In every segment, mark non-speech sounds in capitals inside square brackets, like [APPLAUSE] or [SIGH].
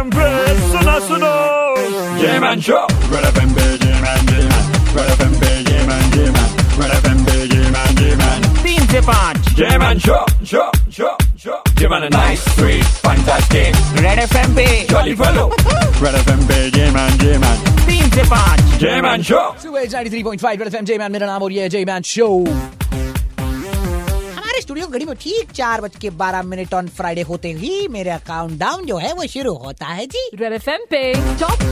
siempre suena su voz. Yeman Show. Red FMB, J-Man. Red FMB, J-Man. Red J-Man. Team Pinche J-Man Show, Show, Show, Show. Yeman a nice, sweet, fantastic. Red FMB. Jolly fellow. Red FM J-Man J-Man. Team Pinche J-Man Show. 2H93.5 Red FM, J-Man. Mera naam aur J-Man Show. Studio घड़ी में ठीक चार बज के बारह minute on Friday होते ही मेरा count down जो है वो शुरू होता है जी। रेड एफ़ एम पे। टॉप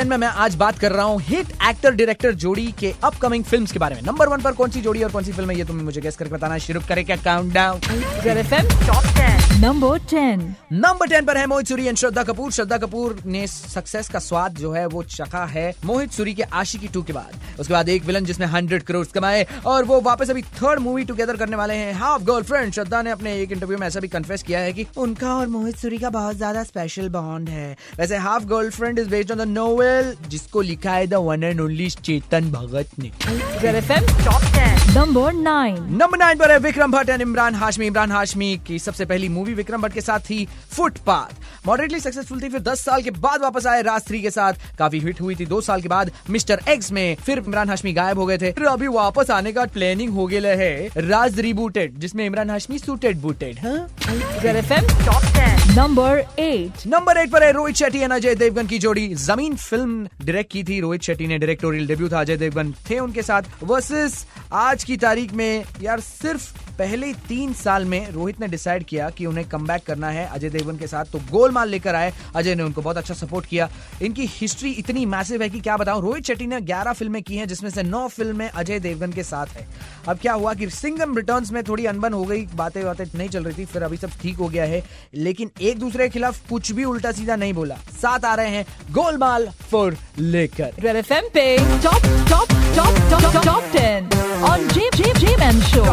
टेन में मैं आज बात कर रहा हूँ हिट एक्टर डायरेक्टर जोड़ी के अपकमिंग फिल्म्स के बारे में। नंबर वन पर कौन सी जोड़ी और कौन सी फ़िल्म है ये तुम्हें मुझे गेस करके बताना शुरू करें क्या top ten number ten number ten पर है मोहित सूरी एंड श्रद्धा कपूर। श्रद्धा कपूर ने सक्सेस का स्वाद जो है वो चखा है मोहित सूरी के आशिकी टू के बाद। उसके बाद एक विलन जिसने हंड्रेड करोड़ कमाए और वो वापस अभी थर्ड मूवी टुगेदर करने वाले हैं हाफ़ गर्लफ्रेंड श्रद्धा ने अपने एक इंटरव्यू में ऐसा भी कन्फेस किया है कि उनका और मोहित सूरी का बहुत ज़्यादा स्पेशल बॉन्ड है। वैसे half girlfriend is based on the novel जिसको लिखा है the one and only Chetan Bhagat ने। नंबर नाइन नंबर नाइन पर है विक्रम भट्ट एंड इमरान हाशमी। इमरान हाशमी की सबसे पहली मूवी विक्रम भट्ट के साथ थी फुटपाथ मॉडरेटली सक्सेसफुल थी फिर 10 साल के बाद वापस आए राज थ्री के साथ। काफ़ी हिट हुई थी दो साल के बाद मिस्टर एक्स में। फिर इमरान हाशमी गायब हो गए थे। फिर अभी वापस आने का प्लानिंग हो गया है राज रिबूटेड जिसमें इमरान हाशमी सूटेड बूटेड हाँ? नंबर एट नंबर एट पर है रोहित शेट्टी एंड अजय देवगन की जोड़ी ज़मीन फ़िल्म डायरेक्ट की थी, रोहित शेट्टी ने डायरेक्टोरियल डेब्यू था, अजय देवगन थे उनके साथ वर्सेस आज की तारीख में, यार सिर्फ़ पहले तीन साल में रोहित ने डिसाइड किया कि उन्हें कम करना है अजय देवगन के साथ तो गोलमाल लेकर आए। अजय ने उनको बहुत अच्छा सपोर्ट किया। इनकी हिस्ट्री इतनी मैसिव है कि क्या बताऊँ, रोहित शेट्टी ने 11 फ़िल्में की हैं, जिसमें से 9 फ़िल्में अजय देवगन के साथ है। अब क्या हुआ कि सिंगम रिटर्न्स में थोड़ी अनबन हो गई बातें बातें नहीं चल रही थी, फिर अभी सब ठीक हो गया है। लेकिन एक दूसरे के खिलाफ कुछ भी उल्टा सीधा नहीं बोला। साथ आ रहे हैं गोलमाल फोर लेकर Red FM पे top top top top top ten on J J J Man Show.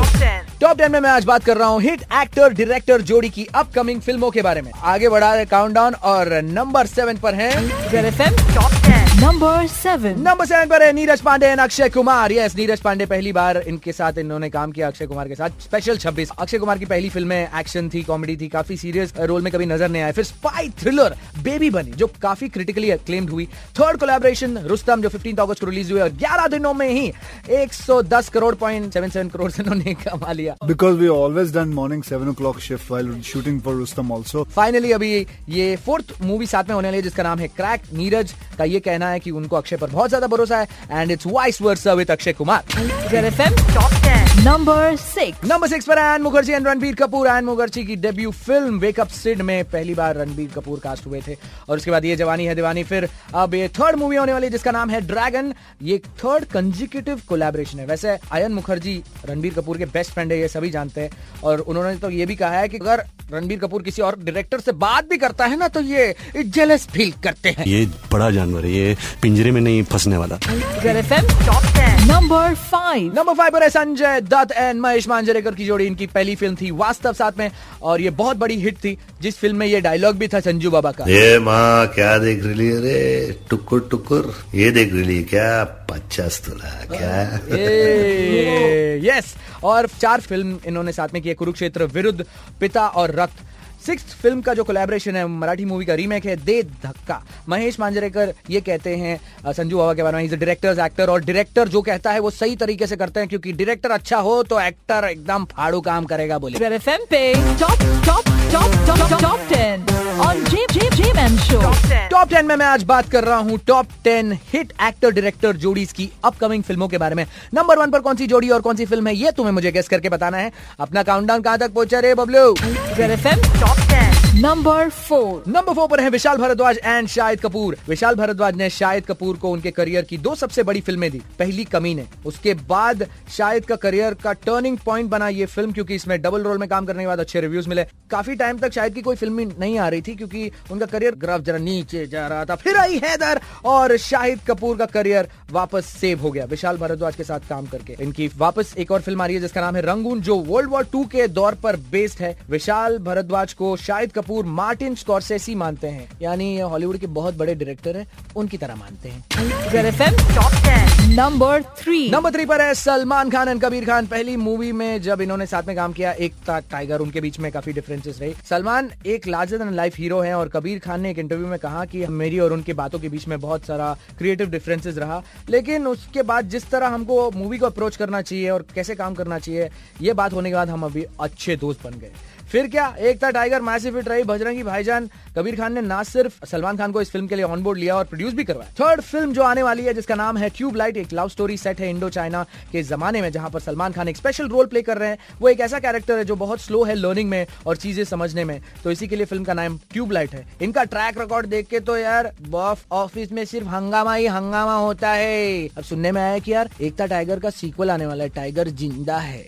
Top ten में मैं आज बात कर रहा हूँ हिट एक्टर डायरेक्टर जोड़ी की अपकमिंग फ़िल्मों के बारे में। आगे बढ़ा रहे काउंटडाउन और नंबर सेवन पर है। Red M top number seven number seven पर है नीरज पांडे एंड अक्षय कुमार. यस नीरज पांडे पहली बार इनके साथ इन्होंने काम किया अक्षय कुमार के साथ. स्पेशल 26 अक्षय कुमार की पहली फ़िल्म एक्शन थी कॉमेडी थी काफ़ी सीरियस रोल में कभी नज़र नहीं आया फिर स्पाई थ्रिलर बेबी बनी जो काफ़ी क्रिटिकली अक्लेम्ड हुई. थर्ड कोलैबोरेशन रुस्तम जो 15 अगस्त को रिलीज़ हुई और 11 दिनों में ही 110 crore point seven seven crore से इन्होंने कमा लिया। Because we always done morning seven o'clock shift while shooting for Rustam also. Finally अभी ये फोर्थ मूवी साथ में होने वाली है जिसका नाम है क्रैक नीरज का ये कहना है कि उनको अक्षय पर बहुत ज़्यादा भरोसा है and it's vice versa with Akshay Kumar. Number six number six पर एन मुखर्जी एंड रणबीर कपूर एन मुखर्जी की डेब्यू फ़िल्म वेकअप सिड में पहली बार रणबीर कपूर कास्ट हुए थे। और उसके बाद ये जवानी है दीवानी फिर अब ये थर्ड मूवी होने वाली है जिसका नाम है ड्रैगन ये थर्ड कंजिक्यूटिव कोलैबोरेशन है। वैसे अयन मुखर्जी रणबीर कपूर के बेस्ट फ्रेंड है ये सभी जानते हैं। और उन्होंने तो ये भी कहा है कि अगर रणबीर कपूर किसी और डायरेक्टर से बात भी करता है ना तो ये जेलस फील करते हैं। ये बड़ा जानवर है ये पिंजरे में नहीं फंसने वाला। नंबर फाइव नंबर फाइव पर है संजय दत्त एंड महेश मांजरेकर की जोड़ी। इनकी पहली फ़िल्म थी वास्तव साथ में और ये बहुत बड़ी हिट थी। जिस फ़िल्म में ये डायलॉग भी था संजू बाबा का। ये माँ क्या देख रही है रे? टुकुर टुकुर। ये देख रही है क्या? पचास तुला क्या यस और चार फ़िल्म इन्होंने साथ में की है कुरुक्षेत्र विरुद्ध पिता और रक्त। सिक्स फ़िल्म का जो कोलैबोरेशन है मराठी मूवी का रीमेक है दे धक्का। महेश मांजरेकर ये कहते हैं संजू बाबा के बारे में इज़ डायरेक्टर्स एक्टर और डायरेक्टर जो कहता है वो सही तरीके से करते हैं क्योंकि डायरेक्टर अच्छा हो तो एक्टर एकदम फाड़ू काम करेगा बोले। पे top top top top top ten. Top में मैं आज बात कर रहा हूँ top ten hit actor director जोड़ीज की अपकमिंग फ़िल्मों के बारे में। नंबर वन पर कौन सी जोड़ी और कौन सी फ़िल्म है ये तुम्हें मुझे गेस करके बताना है। अपना काउंटडाउन कहाँ तक पहुँचा रे Bablu? Top ten number four number four पर है विशाल भारद्वाज एंड शाहिद कपूर। विशाल भारद्वाज ने शाहिद कपूर को उनके करियर की दो सबसे बड़ी फ़िल्में दी। पहली कमी ने। उसके बाद शाहिद का करियर का टर्निंग पॉइंट बना ये फ़िल्म क्योंकि इसमें डबल रोल में काम करने के बाद अच्छे रिव्यूज़ मिले। काफ़ी टाइम तक शायद की कोई फ़िल्म नहीं आ रही थी क्योंकि उनका करियर ग्राफ जरा नीचे जा रहा था। फिर आई हैदर और शाहिद कपूर का करियर वापस सेव हो गया। विशाल भारद्वाज के साथ काम करके। इनकी वापस एक और फ़िल्म आ रही है जिसका नाम है रंगून, जो वर्ल्ड वॉर टू के दौर पर बेस्ड है। विशाल भारद्वाज को शाहिद कपूर कपूर मार्टिन स्कॉर्सेसी मानते हैं। यानी ये हॉलीवुड के बहुत बड़े डायरेक्टर हैं उनकी तरह मानते हैं। नंबर थ्री नंबर थ्री पर है सलमान खान एंड कबीर खान। पहली मूवी में जब इन्होंने साथ में काम किया एक था टाइगर उनके बीच में काफ़ी डिफरेंसेस रहे। सलमान एक लार्जर देन लाइफ हीरो हैं और कबीर खान ने एक इंटरव्यू में कहा कि मेरी और उनकी बातों के बीच में बहुत सारा क्रिएटिव डिफरेंसेस रहा। लेकिन उसके बाद जिस तरह हमको मूवी को अप्रोच करना चाहिए और कैसे काम करना चाहिए ये बात होने के बाद हम अभी अच्छे दोस्त बन गए। फिर क्या? एक था टाइगर मैसिव फिट रही बजरंगी भाईजान। कबीर खान ने ना सिर्फ़ सलमान खान को इस फ़िल्म के लिए ऑन बोर्ड लिया और प्रोड्यूस भी करवाया। थर्ड फ़िल्म जो आने वाली है जिसका नाम है ट्यूबलाइट एक लव स्टोरी सेट है इंडो चाइना के जमाने में जहाँ पर सलमान खान एक स्पेशल रोल प्ले कर रहे हैं। वो एक ऐसा कैरेक्टर है जो बहुत स्लो है लर्निंग में और चीज़ें समझने में। तो इसी के लिए फ़िल्म का नाम ट्यूबलाइट है। इनका ट्रैक रिकॉर्ड देख के तो यार बॉफ ऑफ़िस में सिर्फ़ हंगामा ही हंगामा होता है। अब सुनने में आया कि यार एकता टाइगर का सीक्वल आने वाला है। टाइगर ज़िंदा है।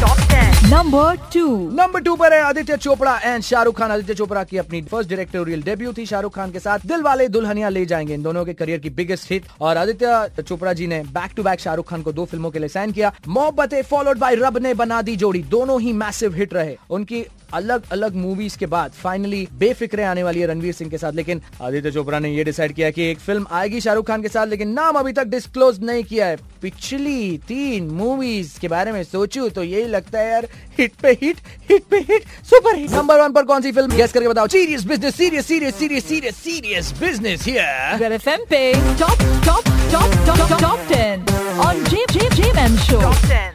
Top ten number two number two पर है आदित्य चोपड़ा एंड शाहरुख खान। आदित्य चोपड़ा की अपनी फ़र्स्ट डायरेक्टोरियल डेब्यू थी शाहरुख खान के साथ। दिल वाले दुल्हनिया ले जाएँगे इन दोनों के करियर की बिगेस्ट हिट और आदित्य चोपड़ा जी ने back to back Shahrukh Khan को दो फ़िल्मों के लिए साइन किया। मोहब्बतें फॉलोड बाय रब ने बना दी जोड़ी। दोनों ही मैसिव हिट रहे। उनकी अलग अलग मूवीज़ के बाद फाइनली बेफिक्रे आने वाली है रणवीर सिंह के साथ। लेकिन आदित्य चोपड़ा ने ये डिसाइड किया कि एक फ़िल्म आएगी शाहरुख खान के साथ, लेकिन नाम अभी तक डिस्क्लोज नहीं किया है। पिछली तीन मूवीज़ के बारे में सोचू तो यही लगता है यार हिट पे हिट हिट पे hit super hit number one पर कौन सी फ़िल्म गेस करके बताओ? Serious business serious serious serious serious serious business here FM पे top top top top top ten on J J J man show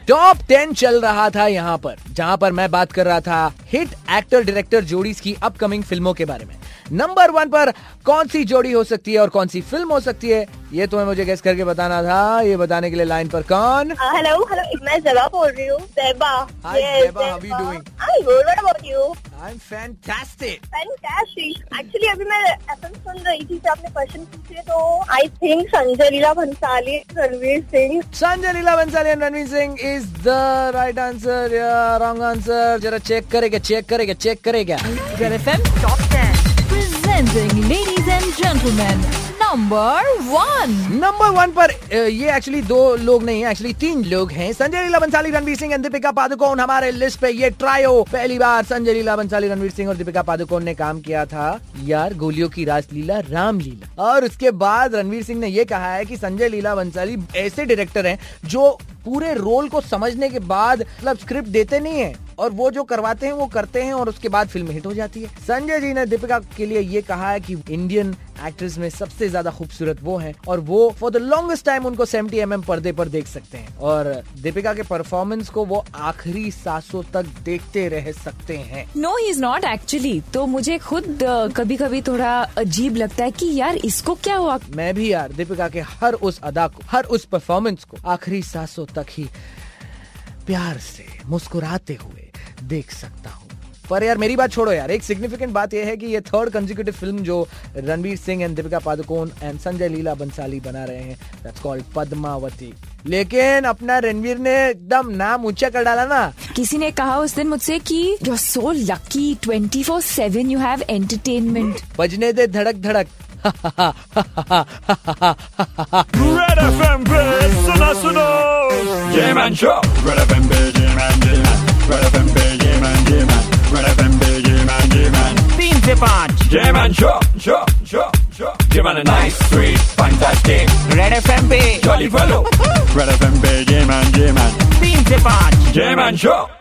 top ten चल रहा था यहाँ पर जहाँ पर मैं बात कर रहा था हिट एक्टर डायरेक्टर जोड़ीज की अपकमिंग फ़िल्मों के बारे में. नंबर वन पर कौन सी जोड़ी हो सकती है और कौन सी फ़िल्म हो सकती है? ये तुम्हें मुझे गेस करके बताना था ये बताने के लिए लाइन पर कौन? हेलो हेलो मैं जगह बोल रही हूँ Zeba. Zeba, how are you doing? I'm good. What about I am fantastic Fantastic. Actually अभी मैं एफएम सुन रही थी जब आपने क्वेश्चन पूछे तो I think Sanjay Leela Bhansali Ranveer Singh Sanjay Leela Bhansali and Ranveer Singh is the right answer या wrong answer जरा चेक करेगा चेक करेगा। चेक करेगा top ten presenting ladies and gentleman number one number one पर ये actually दो लोग नहीं है एक्चुअली तीन लोग हैं। संजय लीला बंसाली, रणवीर सिंह एंड दीपिका पादुकोण हमारे लिस्ट पे, ये ट्रायो पहली बार संजय लीला बंसाली, रणवीर सिंह और दीपिका पादुकोण ने काम किया था। यार, गोलियों की रासलीला रामलीला और उसके बाद रणवीर सिंह ने ये कहा है कि संजय लीला बंसाली ऐसे डायरेक्टर हैं, जो पूरे रोल को समझने के बाद मतलब स्क्रिप्ट देते नहीं है। और वो जो करवाते हैं वो करते हैं और उसके बाद फ़िल्म हिट हो जाती है। संजय जी ने दीपिका के लिए ये कहा है कि इंडियन एक्ट्रेस में सबसे ज़्यादा खूबसूरत वो हैं और वो फॉर द लॉन्गेस्ट टाइम उनको 70 एम mm पर्दे पर देख सकते हैं। और दीपिका के परफॉर्मेंस को वो आखिरी सांसों तक देखते रह सकते हैं। No he is not actually तो मुझे खुद कभी कभी थोड़ा अजीब लगता है कि यार इसको क्या हुआ? मैं भी यार दीपिका के हर उस अदा को हर उस परफॉर्मेंस को आखिरी सांसों तक ही प्यार से मुस्कुराते हुए देख सकता हूँ। पर यार मेरी बात छोड़ो यार एक सिग्निफिकेंट बात यह है कि ये थर्ड कंजिक्यूटिव फ़िल्म जो रणवीर सिंह एंड दीपिका पादुकोण एंड संजय लीला बंसाली बना रहे हैं दैट्स कॉल्ड पद्मावती। लेकिन अपना रणवीर ने एकदम नाम ऊँचा कर डाला ना। किसी ने कहा उस दिन मुझसे कि you are so lucky twenty four seven you have entertainment बजने दे धड़क धड़क। Red FM पे सुना सुनो। man, sure, sure, sure, sure. Give man a nice, sweet, fantastic. Red FMB. Jolly fellow. [LAUGHS] Red FMB, J-Man, J-Man. Beans the J-Man.